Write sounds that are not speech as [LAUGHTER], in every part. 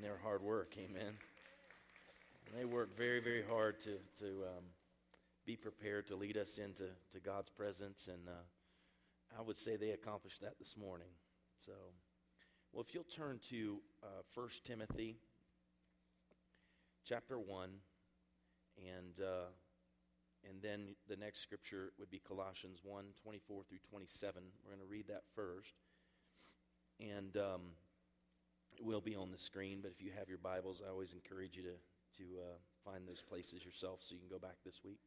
in their hard work. Amen. And they work very, very hard to, to um, be prepared to lead us into to God's presence. And uh, I would say they accomplished that this morning. So, well, if you'll turn to uh, 1 Timothy chapter 1, and, uh, and then the next scripture would be Colossians 1 24 through 27. We're going to read that first. And um, it will be on the screen, but if you have your Bibles, I always encourage you to, to uh, find those places yourself so you can go back this week.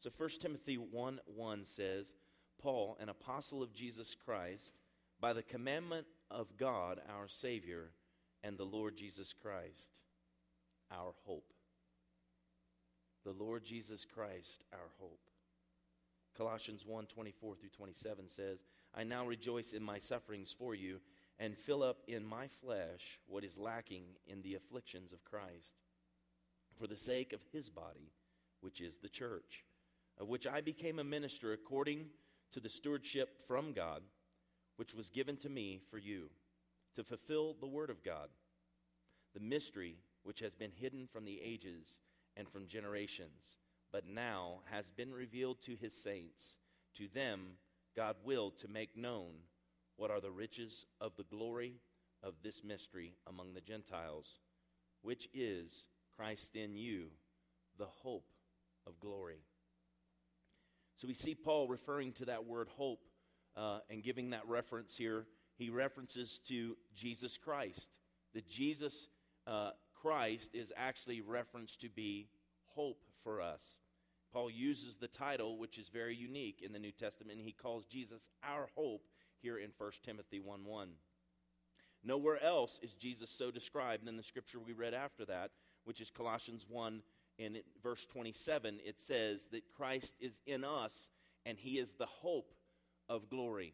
So 1 Timothy 1 1 says, Paul, an apostle of Jesus Christ, by the commandment of God our Savior and the Lord Jesus Christ, our hope. The Lord Jesus Christ, our hope. Colossians 1 24 through 27 says, I now rejoice in my sufferings for you and fill up in my flesh what is lacking in the afflictions of Christ, for the sake of his body, which is the church, of which I became a minister according to the stewardship from God, which was given to me for you, to fulfill the word of God, the mystery which has been hidden from the ages and from generations, but now has been revealed to his saints. To them, God willed to make known what are the riches of the glory of this mystery among the Gentiles, which is Christ in you, the hope of glory. So we see Paul referring to that word hope uh, and giving that reference here. He references to Jesus Christ. That Jesus uh, Christ is actually referenced to be hope for us. Paul uses the title, which is very unique in the New Testament. He calls Jesus our hope here in 1 Timothy 1 1. Nowhere else is Jesus so described than the scripture we read after that, which is Colossians 1 in verse 27. It says that Christ is in us and he is the hope of glory.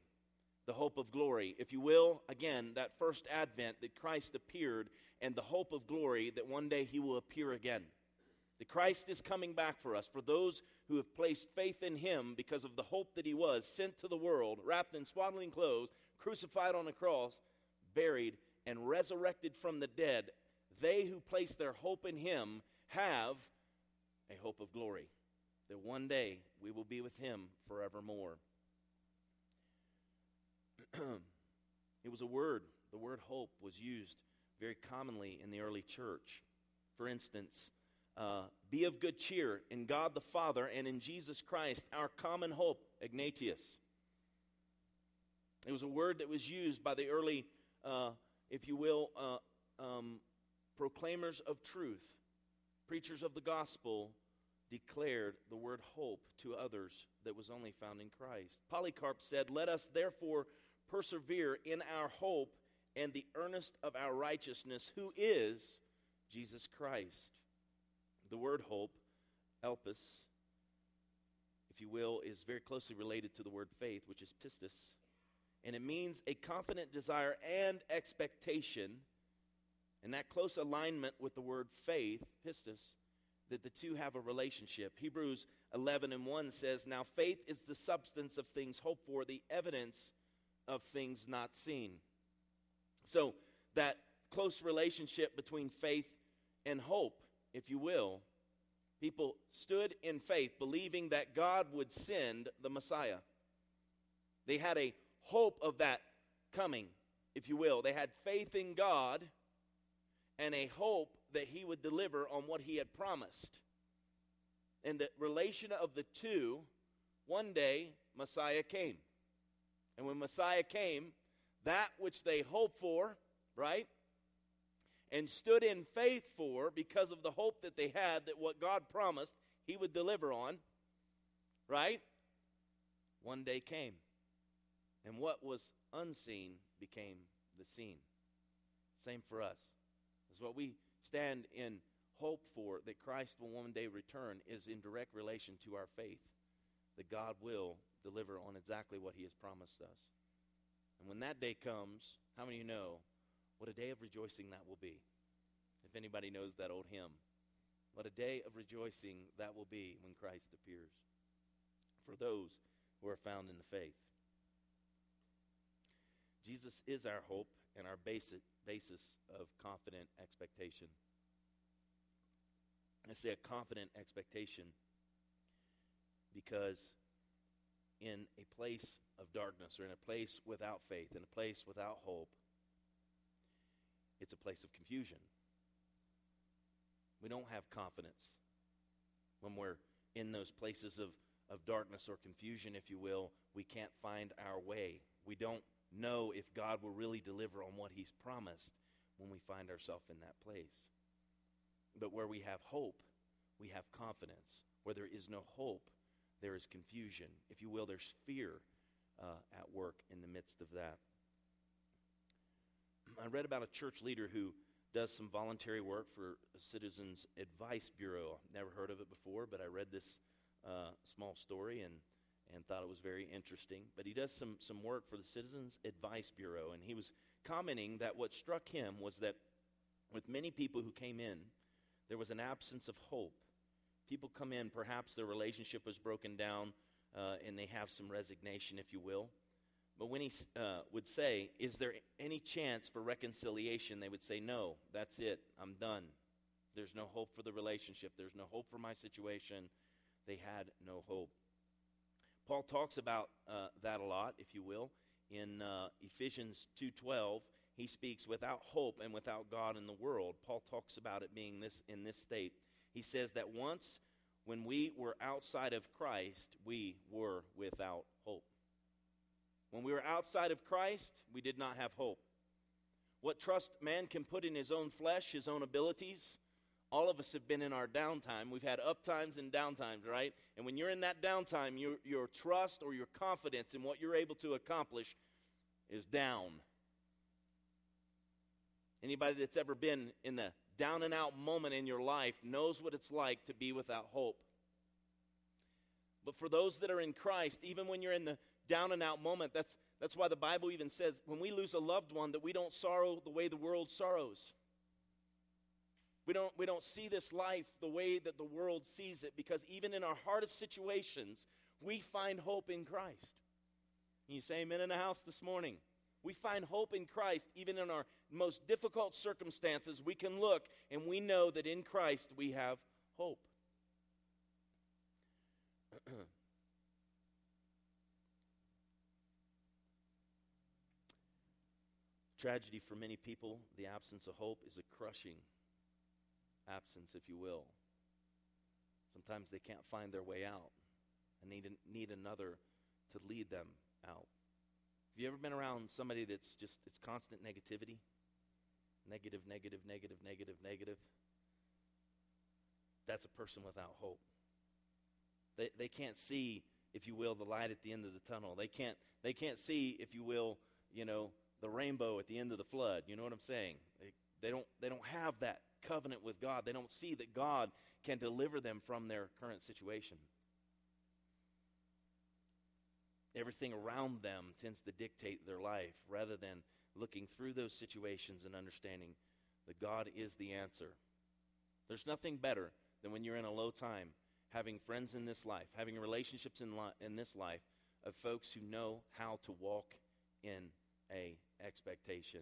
The hope of glory. If you will, again, that first advent that Christ appeared and the hope of glory that one day he will appear again. That Christ is coming back for us, for those who have placed faith in him because of the hope that he was sent to the world, wrapped in swaddling clothes, crucified on a cross, buried, and resurrected from the dead. They who place their hope in him have a hope of glory, that one day we will be with him forevermore. [CLEARS THROAT] it was a word, the word hope was used very commonly in the early church. For instance, uh, be of good cheer in God the Father and in Jesus Christ, our common hope, Ignatius. It was a word that was used by the early, uh, if you will, uh, um, proclaimers of truth, preachers of the gospel, declared the word hope to others that was only found in Christ. Polycarp said, Let us therefore persevere in our hope and the earnest of our righteousness, who is Jesus Christ. The word hope, elpis, if you will, is very closely related to the word faith, which is pistis. And it means a confident desire and expectation. And that close alignment with the word faith, pistis, that the two have a relationship. Hebrews 11 and 1 says, Now faith is the substance of things hoped for, the evidence of things not seen. So that close relationship between faith and hope if you will, people stood in faith, believing that God would send the Messiah. They had a hope of that coming, if you will. They had faith in God and a hope that He would deliver on what He had promised. And the relation of the two, one day, Messiah came. And when Messiah came, that which they hoped for, right? And stood in faith for because of the hope that they had that what God promised he would deliver on, right? One day came. And what was unseen became the seen. Same for us. Is what we stand in hope for that Christ will one day return is in direct relation to our faith that God will deliver on exactly what he has promised us. And when that day comes, how many of you know what a day of rejoicing that will be. If anybody knows that old hymn, what a day of rejoicing that will be when Christ appears for those who are found in the faith. Jesus is our hope and our basic, basis of confident expectation. I say a confident expectation because in a place of darkness or in a place without faith, in a place without hope, it's a place of confusion. We don't have confidence when we're in those places of, of darkness or confusion, if you will. We can't find our way. We don't know if God will really deliver on what He's promised when we find ourselves in that place. But where we have hope, we have confidence. Where there is no hope, there is confusion. If you will, there's fear uh, at work in the midst of that. [CLEARS THROAT] I read about a church leader who does some voluntary work for Citizens Advice Bureau. Never heard of it before, but I read this uh, small story and, and thought it was very interesting. But he does some, some work for the Citizens Advice Bureau, and he was commenting that what struck him was that with many people who came in, there was an absence of hope. People come in, perhaps their relationship was broken down, uh, and they have some resignation, if you will. But when he uh, would say, Is there any chance for reconciliation? they would say, No, that's it. I'm done. There's no hope for the relationship. There's no hope for my situation. They had no hope. Paul talks about uh, that a lot, if you will. In uh, Ephesians 2.12, he speaks, without hope and without God in the world. Paul talks about it being this in this state. He says that once when we were outside of Christ, we were without hope. When we were outside of Christ, we did not have hope. What trust man can put in his own flesh, his own abilities, all of us have been in our downtime. We've had up times and downtimes, right? And when you're in that downtime, your, your trust or your confidence in what you're able to accomplish is down. Anybody that's ever been in the down and out moment in your life knows what it's like to be without hope. But for those that are in Christ, even when you're in the down and out moment, that's, that's why the Bible even says when we lose a loved one that we don't sorrow the way the world sorrows. We don't, we don't see this life the way that the world sees it because even in our hardest situations, we find hope in Christ. You say amen in the house this morning? We find hope in Christ even in our most difficult circumstances. We can look and we know that in Christ we have hope. [CLEARS THROAT] Tragedy for many people, the absence of hope is a crushing absence, if you will. Sometimes they can't find their way out and need, need another to lead them out. Have you ever been around somebody that's just, it's constant negativity? Negative, negative, negative, negative, negative. That's a person without hope. They, they can't see, if you will, the light at the end of the tunnel. They can't, they can't see, if you will, you know, the rainbow at the end of the flood. You know what I'm saying? They, they, don't, they don't have that covenant with God. They don't see that God can deliver them from their current situation. Everything around them tends to dictate their life rather than looking through those situations and understanding that God is the answer. There's nothing better than when you're in a low time having friends in this life, having relationships in, li- in this life of folks who know how to walk in a expectation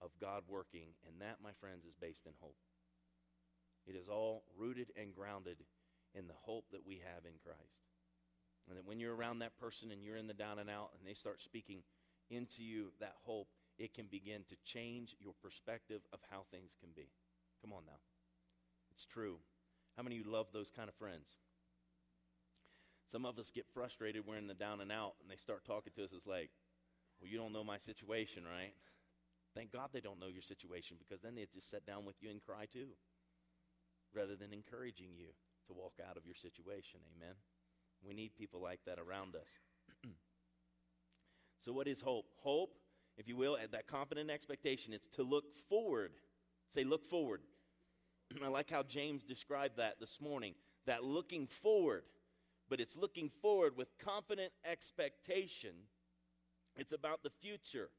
of God working, and that, my friends, is based in hope. It is all rooted and grounded in the hope that we have in Christ. And that when you're around that person and you're in the down and out and they start speaking into you that hope, it can begin to change your perspective of how things can be. Come on now. It's true. How many of you love those kind of friends? Some of us get frustrated. We're in the down and out, and they start talking to us. It's like, well, you don't know my situation, right? Thank God they don't know your situation because then they just sit down with you and cry too rather than encouraging you to walk out of your situation. Amen. We need people like that around us. [CLEARS THROAT] so, what is hope? Hope, if you will, at that confident expectation, it's to look forward. Say, look forward. [CLEARS THROAT] I like how James described that this morning that looking forward, but it's looking forward with confident expectation. It's about the future.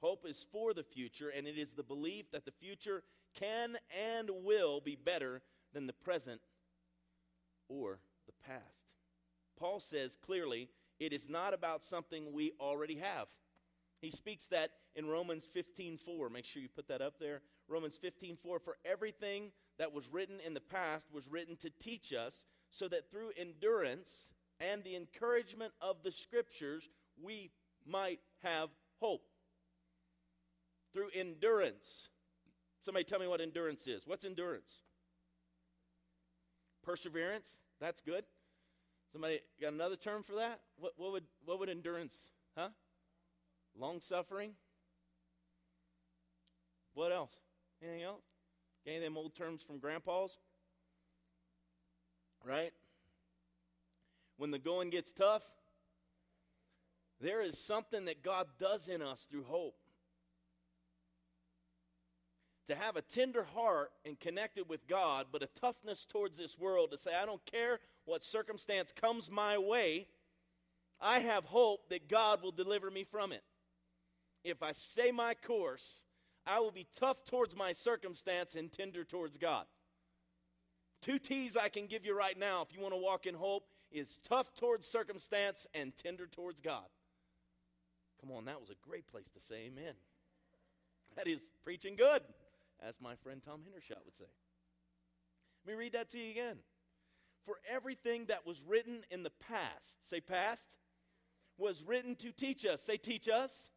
Hope is for the future, and it is the belief that the future can and will be better than the present or the past. Paul says clearly it is not about something we already have. He speaks that in Romans 15:4. Make sure you put that up there. Romans 15:4 for everything that was written in the past was written to teach us so that through endurance and the encouragement of the scriptures we might have hope. Through endurance. Somebody tell me what endurance is. What's endurance? Perseverance. That's good. Somebody got another term for that? What, what would what would endurance? Huh? Long suffering. What else? Anything else? Any of them old terms from grandpas? Right? When the going gets tough, there is something that God does in us through hope. To have a tender heart and connected with God, but a toughness towards this world to say, I don't care what circumstance comes my way, I have hope that God will deliver me from it. If I stay my course, I will be tough towards my circumstance and tender towards God. Two T's I can give you right now if you want to walk in hope is tough towards circumstance and tender towards God. Come on, that was a great place to say amen. That is preaching good, as my friend Tom Hendershot would say. Let me read that to you again. For everything that was written in the past, say past, was written to teach us, say teach us,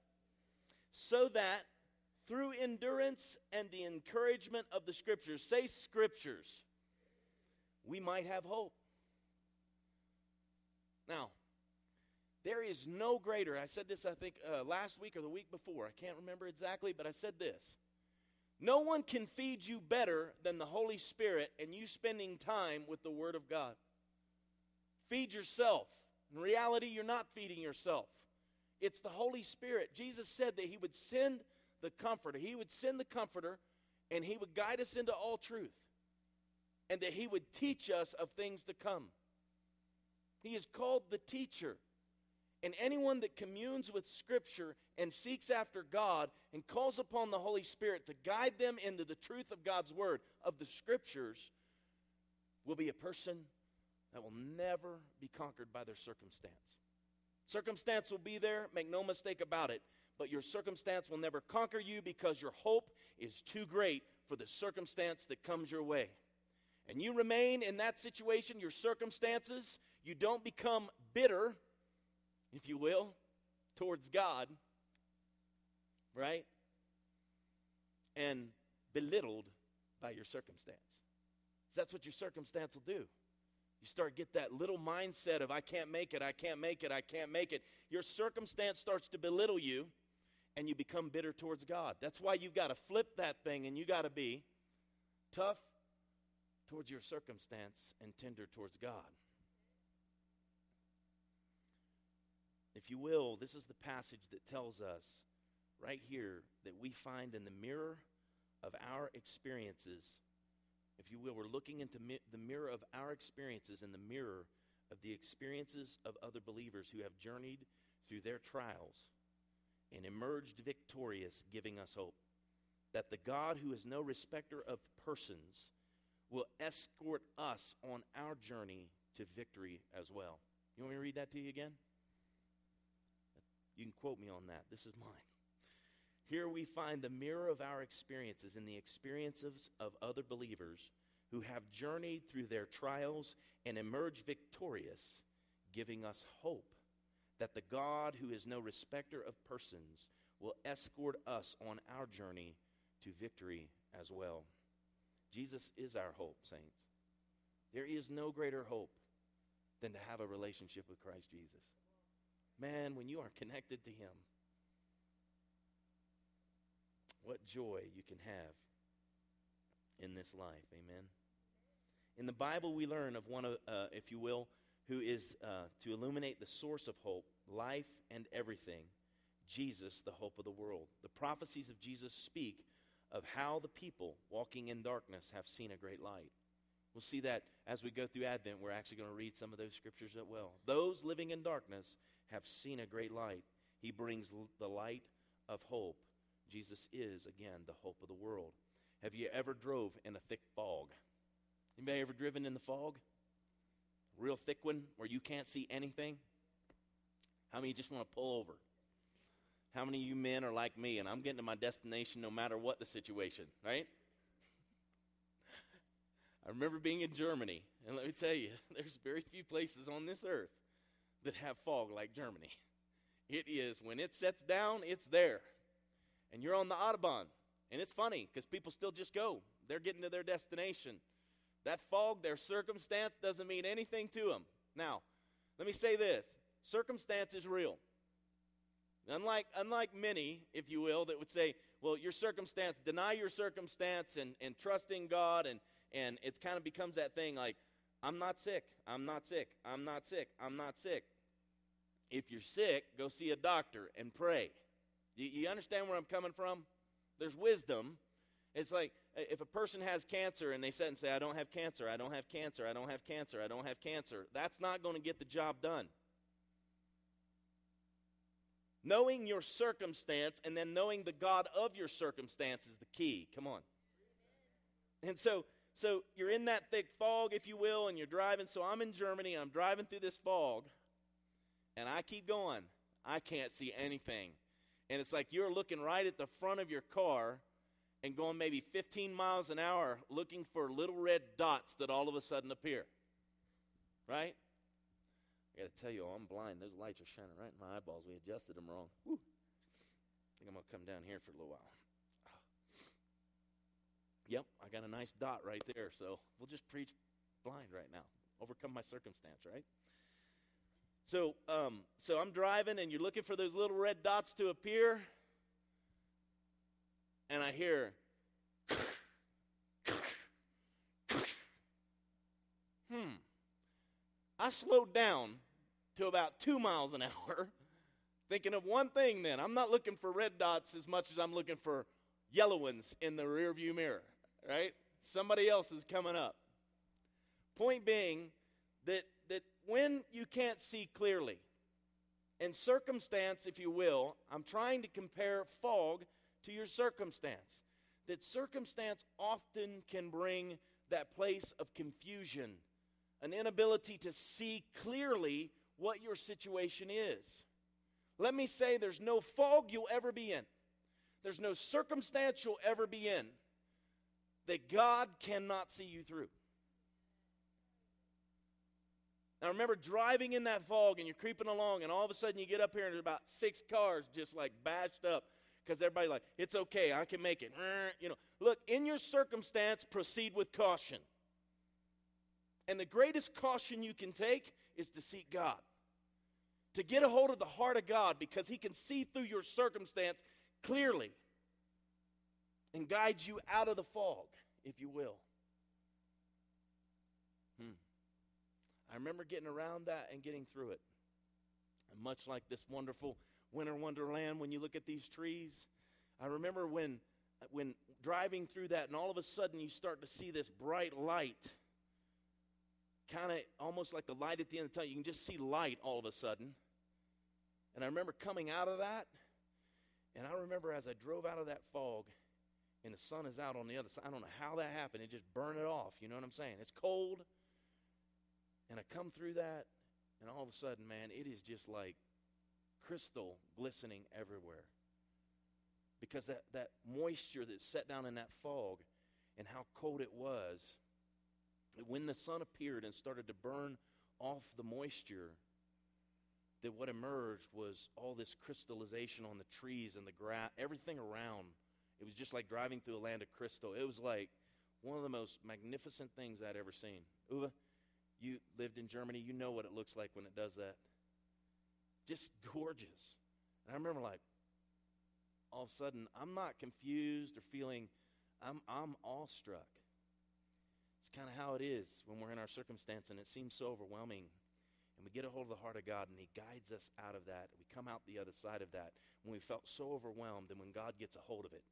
so that through endurance and the encouragement of the scriptures, say scriptures, we might have hope. Now, there is no greater, I said this, I think, uh, last week or the week before. I can't remember exactly, but I said this. No one can feed you better than the Holy Spirit and you spending time with the Word of God. Feed yourself. In reality, you're not feeding yourself, it's the Holy Spirit. Jesus said that He would send the Comforter, He would send the Comforter, and He would guide us into all truth, and that He would teach us of things to come. He is called the teacher. And anyone that communes with Scripture and seeks after God and calls upon the Holy Spirit to guide them into the truth of God's Word, of the Scriptures, will be a person that will never be conquered by their circumstance. Circumstance will be there, make no mistake about it, but your circumstance will never conquer you because your hope is too great for the circumstance that comes your way. And you remain in that situation, your circumstances, you don't become bitter if you will, towards God, right? And belittled by your circumstance. That's what your circumstance will do. You start get that little mindset of I can't make it, I can't make it, I can't make it. Your circumstance starts to belittle you and you become bitter towards God. That's why you've got to flip that thing and you got to be tough towards your circumstance and tender towards God. If you will, this is the passage that tells us right here that we find in the mirror of our experiences. If you will, we're looking into mi- the mirror of our experiences in the mirror of the experiences of other believers who have journeyed through their trials and emerged victorious, giving us hope. That the God who is no respecter of persons will escort us on our journey to victory as well. You want me to read that to you again? You can quote me on that. This is mine. Here we find the mirror of our experiences in the experiences of other believers who have journeyed through their trials and emerged victorious, giving us hope that the God who is no respecter of persons will escort us on our journey to victory as well. Jesus is our hope, saints. There is no greater hope than to have a relationship with Christ Jesus. Man, when you are connected to Him, what joy you can have in this life. Amen. In the Bible, we learn of one, uh, if you will, who is uh, to illuminate the source of hope, life, and everything Jesus, the hope of the world. The prophecies of Jesus speak of how the people walking in darkness have seen a great light. We'll see that as we go through Advent. We're actually going to read some of those scriptures as well. Those living in darkness have seen a great light. He brings the light of hope. Jesus is, again, the hope of the world. Have you ever drove in a thick fog? Anybody ever driven in the fog? Real thick one where you can't see anything? How many just want to pull over? How many of you men are like me and I'm getting to my destination no matter what the situation, right? [LAUGHS] I remember being in Germany, and let me tell you, [LAUGHS] there's very few places on this earth that have fog like Germany. [LAUGHS] It is, when it sets down, it's there. And you're on the Autobahn. And it's funny because people still just go. They're getting to their destination. That fog, their circumstance, doesn't mean anything to them. Now, let me say this circumstance is real. Unlike, unlike many, if you will, that would say, well, your circumstance, deny your circumstance and, and trust in God, and, and it kind of becomes that thing like, I'm not sick, I'm not sick, I'm not sick, I'm not sick. If you're sick, go see a doctor and pray. You, you understand where I'm coming from? There's wisdom. It's like uh, if a person has cancer and they sit and say, I don't have cancer, I don't have cancer, I don't have cancer, I don't have cancer, that's not going to get the job done. Knowing your circumstance and then knowing the God of your circumstance is the key. Come on. And so, so you're in that thick fog, if you will, and you're driving. So I'm in Germany, I'm driving through this fog, and I keep going. I can't see anything. And it's like you're looking right at the front of your car and going maybe 15 miles an hour looking for little red dots that all of a sudden appear. Right? I got to tell you, oh, I'm blind. Those lights are shining right in my eyeballs. We adjusted them wrong. Whew. I think I'm going to come down here for a little while. Yep, I got a nice dot right there. So we'll just preach blind right now. Overcome my circumstance, right? So, um, so I'm driving, and you're looking for those little red dots to appear, and I hear. hmm. I slowed down to about two miles an [LAUGHS] hour, thinking of one thing then. I'm not looking for red dots as much as I'm looking for yellow ones in the rearview mirror, right? Somebody else is coming up. Point being that, that when you can't see clearly, and circumstance, if you will, I'm trying to compare fog to your circumstance. That circumstance often can bring that place of confusion an inability to see clearly what your situation is. Let me say there's no fog you'll ever be in, there's no circumstance you'll ever be in that God cannot see you through. Now, remember driving in that fog and you're creeping along, and all of a sudden you get up here and there's about six cars just like bashed up because everybody's like, it's okay, I can make it. [LAUGHS] You know, look, in your circumstance, proceed with caution. And the greatest caution you can take is to seek God. To get a hold of the heart of God because He can see through your circumstance clearly and guide you out of the fog, if you will. Hmm. I remember getting around that and getting through it. And much like this wonderful winter wonderland, when you look at these trees, I remember when, when driving through that, and all of a sudden you start to see this bright light kind of almost like the light at the end of the tunnel. You can just see light all of a sudden. And I remember coming out of that, and I remember as I drove out of that fog, and the sun is out on the other side. I don't know how that happened. It just burned it off. You know what I'm saying? It's cold. And I come through that, and all of a sudden, man, it is just like crystal glistening everywhere. Because that, that moisture that's set down in that fog and how cold it was when the sun appeared and started to burn off the moisture, that what emerged was all this crystallization on the trees and the grass, everything around. It was just like driving through a land of crystal. It was like one of the most magnificent things I'd ever seen. Uwe, you lived in Germany. You know what it looks like when it does that. Just gorgeous. And I remember like, all of a sudden, I'm not confused or feeling, I'm, I'm awestruck It's kind of how it is when we're in our circumstance and it seems so overwhelming. And we get a hold of the heart of God and He guides us out of that. We come out the other side of that when we felt so overwhelmed and when God gets a hold of it.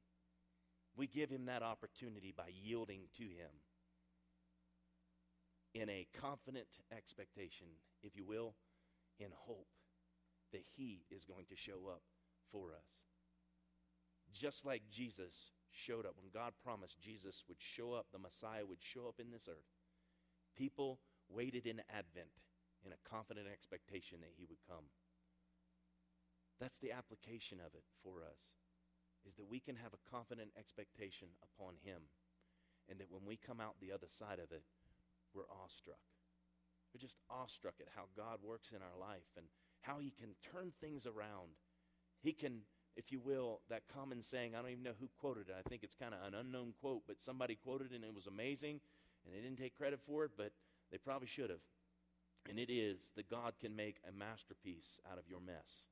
We give Him that opportunity by yielding to Him in a confident expectation, if you will, in hope that He is going to show up for us. Just like Jesus showed up, when God promised Jesus would show up, the Messiah would show up in this earth, people waited in Advent in a confident expectation that he would come. That's the application of it for us, is that we can have a confident expectation upon Him, and that when we come out the other side of it, we're awestruck. We're just awestruck at how God works in our life and how He can turn things around. He can, if you will, that common saying, I don't even know who quoted it. I think it's kind of an unknown quote, but somebody quoted it and it was amazing, and they didn't take credit for it, but they probably should have. And it is that God can make a masterpiece out of your mess.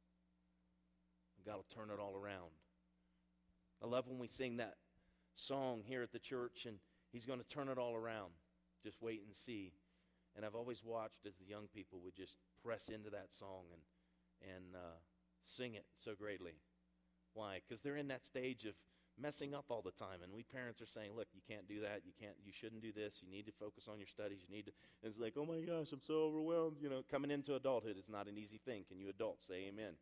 God will turn it all around. I love when we sing that song here at the church, and He's going to turn it all around. Just wait and see. And I've always watched as the young people would just press into that song and and uh, sing it so greatly. Why? Because they're in that stage of messing up all the time, and we parents are saying, "Look, you can't do that. You can't. You shouldn't do this. You need to focus on your studies. You need to." And it's like, "Oh my gosh, I'm so overwhelmed." You know, coming into adulthood is not an easy thing. Can you adults say Amen?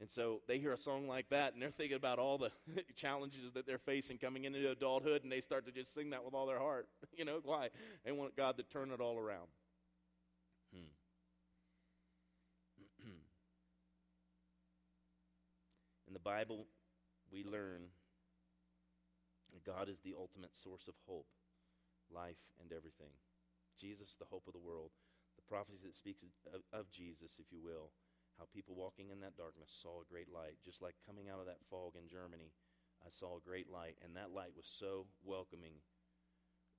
And so they hear a song like that, and they're thinking about all the [LAUGHS] challenges that they're facing coming into adulthood, and they start to just sing that with all their heart. [LAUGHS] You know why? They want God to turn it all around. Hmm. [CLEARS THROAT] In the Bible, we learn that God is the ultimate source of hope, life, and everything. Jesus, the hope of the world. The prophecy that speaks of, of Jesus, if you will, how people walking in that darkness saw a great light. Just like coming out of that fog in Germany, I saw a great light, and that light was so welcoming.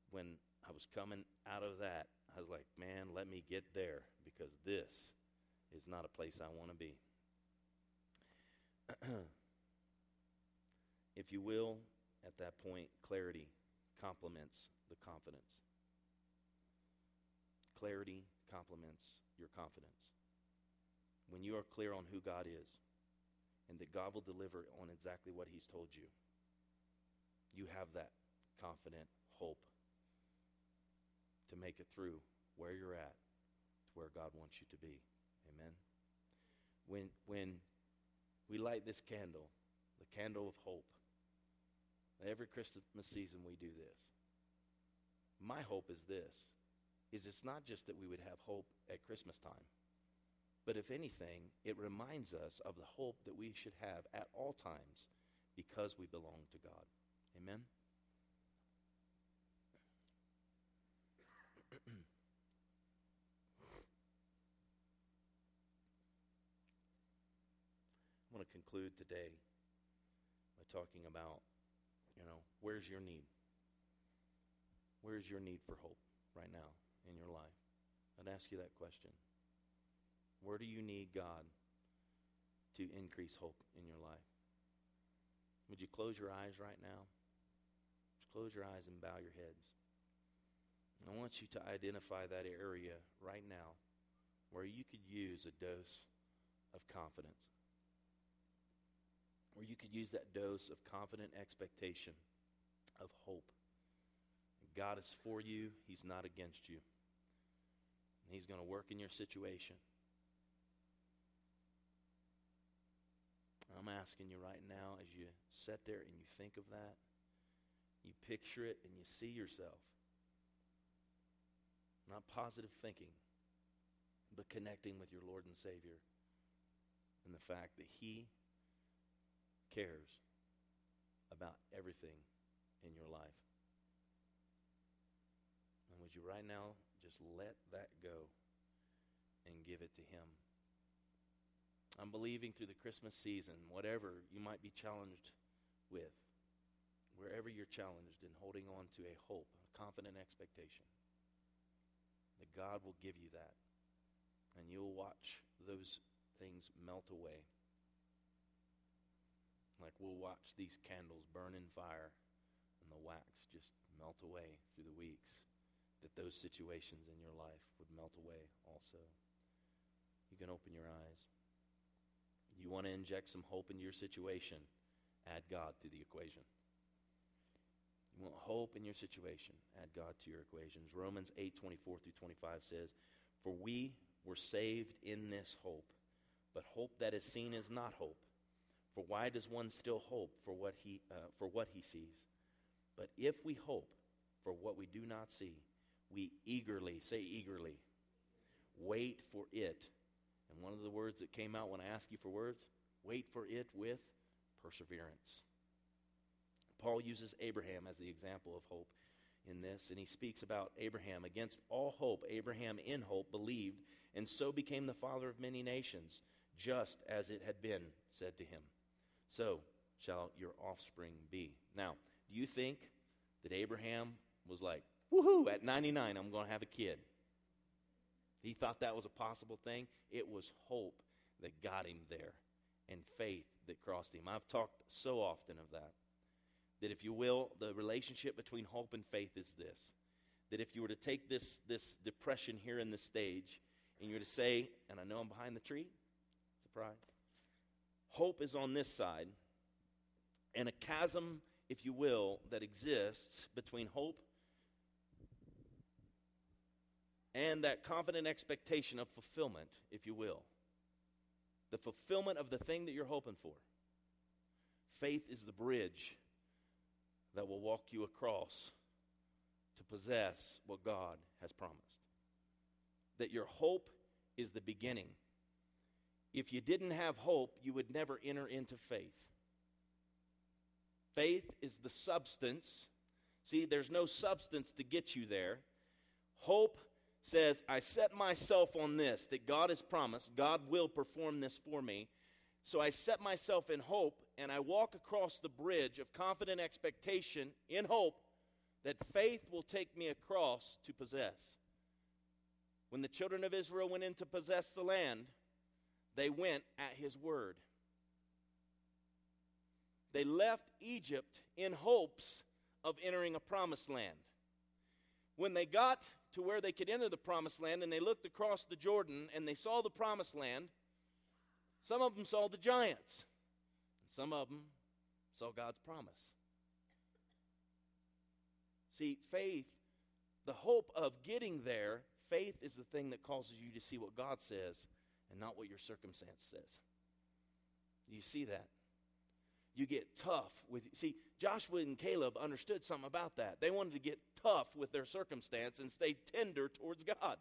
When I was coming out of that, I was like, man, let me get there because this is not a place I want to be. [CLEARS THROAT] if you will, at that point, clarity complements the confidence. Clarity complements your confidence. When you are clear on who God is and that God will deliver on exactly what He's told you, you have that confident hope to make it through where you're at to where God wants you to be. Amen. When, when we light this candle, the candle of hope, every Christmas season we do this. My hope is this is it's not just that we would have hope at Christmas time, but if anything, it reminds us of the hope that we should have at all times because we belong to God. Amen. [CLEARS THROAT] I want to conclude today by talking about, you know, where's your need? Where's your need for hope right now in your life? I'd ask you that question. Where do you need God to increase hope in your life? Would you close your eyes right now? Just close your eyes and bow your heads. I want you to identify that area right now where you could use a dose of confidence where you could use that dose of confident expectation, of hope. God is for you, He's not against you. He's going to work in your situation. I'm asking you right now as you sit there and you think of that, you picture it and you see yourself. Not positive thinking, but connecting with your Lord and Savior and the fact that He cares about everything in your life. And would you right now just let that go and give it to Him? I'm believing through the Christmas season, whatever you might be challenged with, wherever you're challenged in holding on to a hope, a confident expectation, that God will give you that. And you'll watch those things melt away like we'll watch these candles burn in fire and the wax just melt away through the weeks. That those situations in your life would melt away also. You can open your eyes. You want to inject some hope into your situation, add God to the equation. You want hope in your situation, add God to your equations. Romans 8 24 through 25 says, For we were saved in this hope, but hope that is seen is not hope. For why does one still hope for what he, uh, for what he sees? But if we hope for what we do not see, we eagerly, say eagerly, wait for it. And one of the words that came out when I asked you for words wait for it with perseverance. Paul uses Abraham as the example of hope in this, and he speaks about Abraham. Against all hope, Abraham in hope believed, and so became the father of many nations, just as it had been said to him. So shall your offspring be. Now, do you think that Abraham was like, woohoo, at 99, I'm going to have a kid? He thought that was a possible thing. It was hope that got him there and faith that crossed him. I've talked so often of that. That if you will, the relationship between hope and faith is this. That if you were to take this, this depression here in the stage and you were to say, and I know I'm behind the tree, surprise, hope is on this side, and a chasm, if you will, that exists between hope and that confident expectation of fulfillment, if you will. The fulfillment of the thing that you're hoping for. Faith is the bridge that will walk you across to possess what God has promised. That your hope is the beginning. If you didn't have hope, you would never enter into faith. Faith is the substance. See, there's no substance to get you there. Hope says, I set myself on this, that God has promised, God will perform this for me. So I set myself in hope, and I walk across the bridge of confident expectation in hope that faith will take me across to possess. When the children of Israel went in to possess the land, they went at his word. They left Egypt in hopes of entering a promised land. When they got to where they could enter the promised land and they looked across the Jordan and they saw the promised land, some of them saw the giants, some of them saw God's promise. See, faith, the hope of getting there, faith is the thing that causes you to see what God says and not what your circumstance says. You see that? You get tough with see Joshua and Caleb understood something about that. They wanted to get tough with their circumstance and stay tender towards God.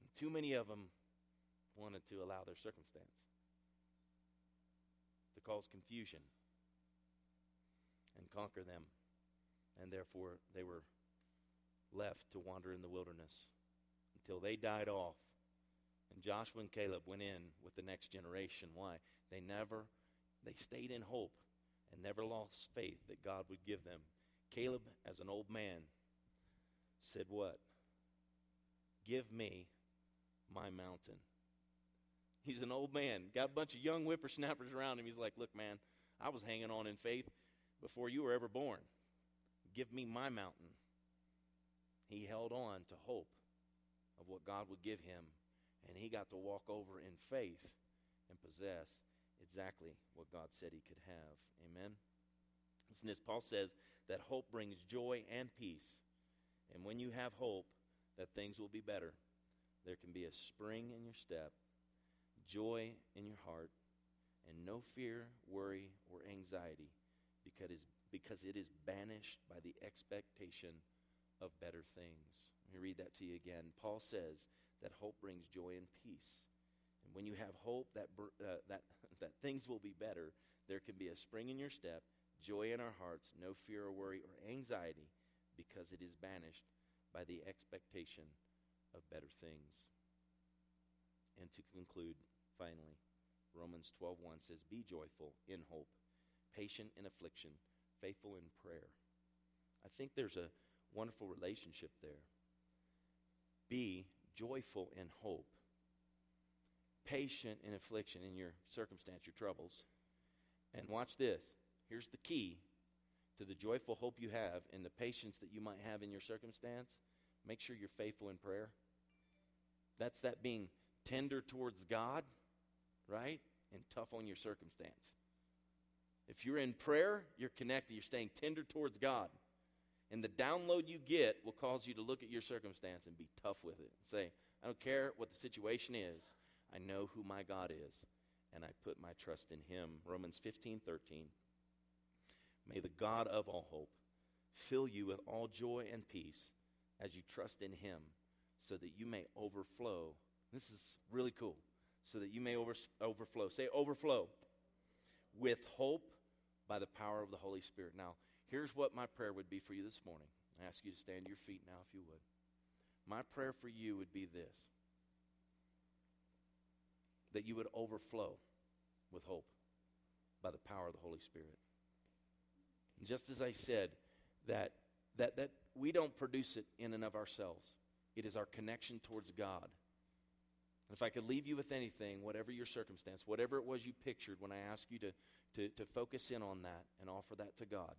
And too many of them wanted to allow their circumstance to cause confusion and conquer them. And therefore, they were left to wander in the wilderness until they died off. And Joshua and Caleb went in with the next generation. Why? They never, they stayed in hope and never lost faith that God would give them. Caleb, as an old man, said, What? Give me my mountain. He's an old man, got a bunch of young whippersnappers around him. He's like, Look, man, I was hanging on in faith before you were ever born. Give me my mountain. He held on to hope of what God would give him, and he got to walk over in faith and possess exactly what God said he could have. Amen. Listen, as Paul says that hope brings joy and peace. And when you have hope that things will be better, there can be a spring in your step, joy in your heart, and no fear, worry, or anxiety because, because it is banished by the expectation of better things. Let me read that to you again. Paul says that hope brings joy and peace. And when you have hope that, uh, that, [LAUGHS] that things will be better, there can be a spring in your step, joy in our hearts, no fear or worry or anxiety, because it is banished by the expectation of better things. And to conclude, finally, Romans 12:1 says, "Be joyful in hope, patient in affliction, faithful in prayer." I think there's a wonderful relationship there. Be joyful in hope, patient in affliction in your circumstance, your troubles. And watch this. Here's the key to the joyful hope you have and the patience that you might have in your circumstance. Make sure you're faithful in prayer. That's that being tender towards God, right? And tough on your circumstance. If you're in prayer, you're connected, you're staying tender towards God. And the download you get will cause you to look at your circumstance and be tough with it. Say, I don't care what the situation is, I know who my God is, and I put my trust in him. Romans 15 13. May the God of all hope fill you with all joy and peace as you trust in him, so that you may overflow. This is really cool. So that you may over, overflow. Say overflow with hope by the power of the Holy Spirit. Now, here's what my prayer would be for you this morning. I ask you to stand to your feet now, if you would. My prayer for you would be this that you would overflow with hope by the power of the Holy Spirit. And just as I said, that, that, that we don't produce it in and of ourselves, it is our connection towards God. And if I could leave you with anything, whatever your circumstance, whatever it was you pictured when I asked you to, to, to focus in on that and offer that to God,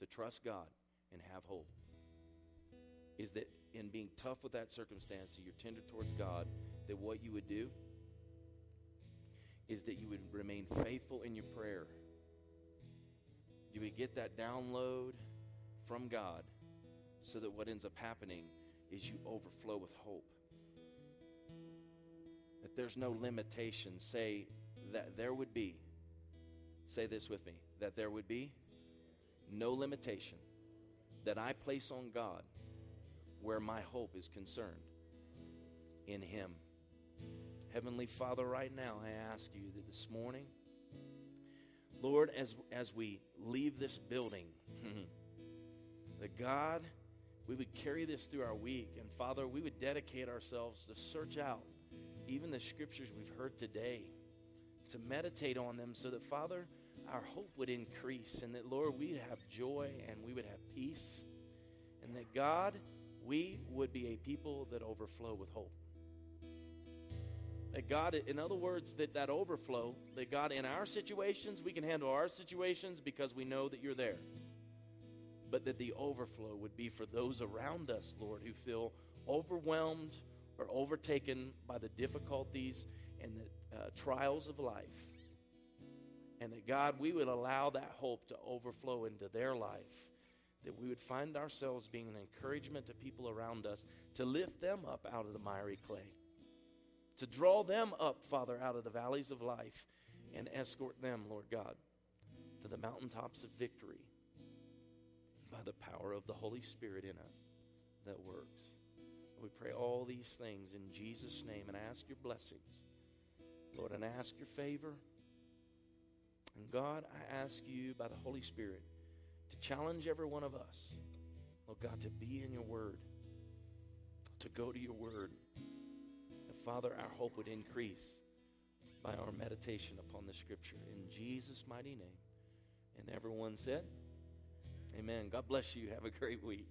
to trust God and have hope, is that in being tough with that circumstance, that you're tender towards God, that what you would do is that you would remain faithful in your prayer. You would get that download from God so that what ends up happening is you overflow with hope. That there's no limitation. Say that there would be, say this with me, that there would be no limitation that I place on God where my hope is concerned in Him. Heavenly Father, right now I ask you that this morning, Lord, as, as we leave this building, [LAUGHS] that God, we would carry this through our week. And Father, we would dedicate ourselves to search out even the scriptures we've heard today, to meditate on them so that, Father, our hope would increase and that, Lord, we'd have joy and we would have peace. And that, God, we would be a people that overflow with hope. That God, in other words, that that overflow, that God, in our situations, we can handle our situations because we know that you're there. But that the overflow would be for those around us, Lord, who feel overwhelmed or overtaken by the difficulties and the uh, trials of life. And that, God, we would allow that hope to overflow into their life. That we would find ourselves being an encouragement to people around us to lift them up out of the miry clay to draw them up, Father, out of the valleys of life and escort them, Lord God, to the mountaintops of victory by the power of the Holy Spirit in us that works. We pray all these things in Jesus' name and ask your blessings, Lord, and ask your favor. And God, I ask you by the Holy Spirit to challenge every one of us, Lord God, to be in your word, to go to your word Father, our hope would increase by our meditation upon the scripture. In Jesus' mighty name. And everyone said, Amen. God bless you. Have a great week.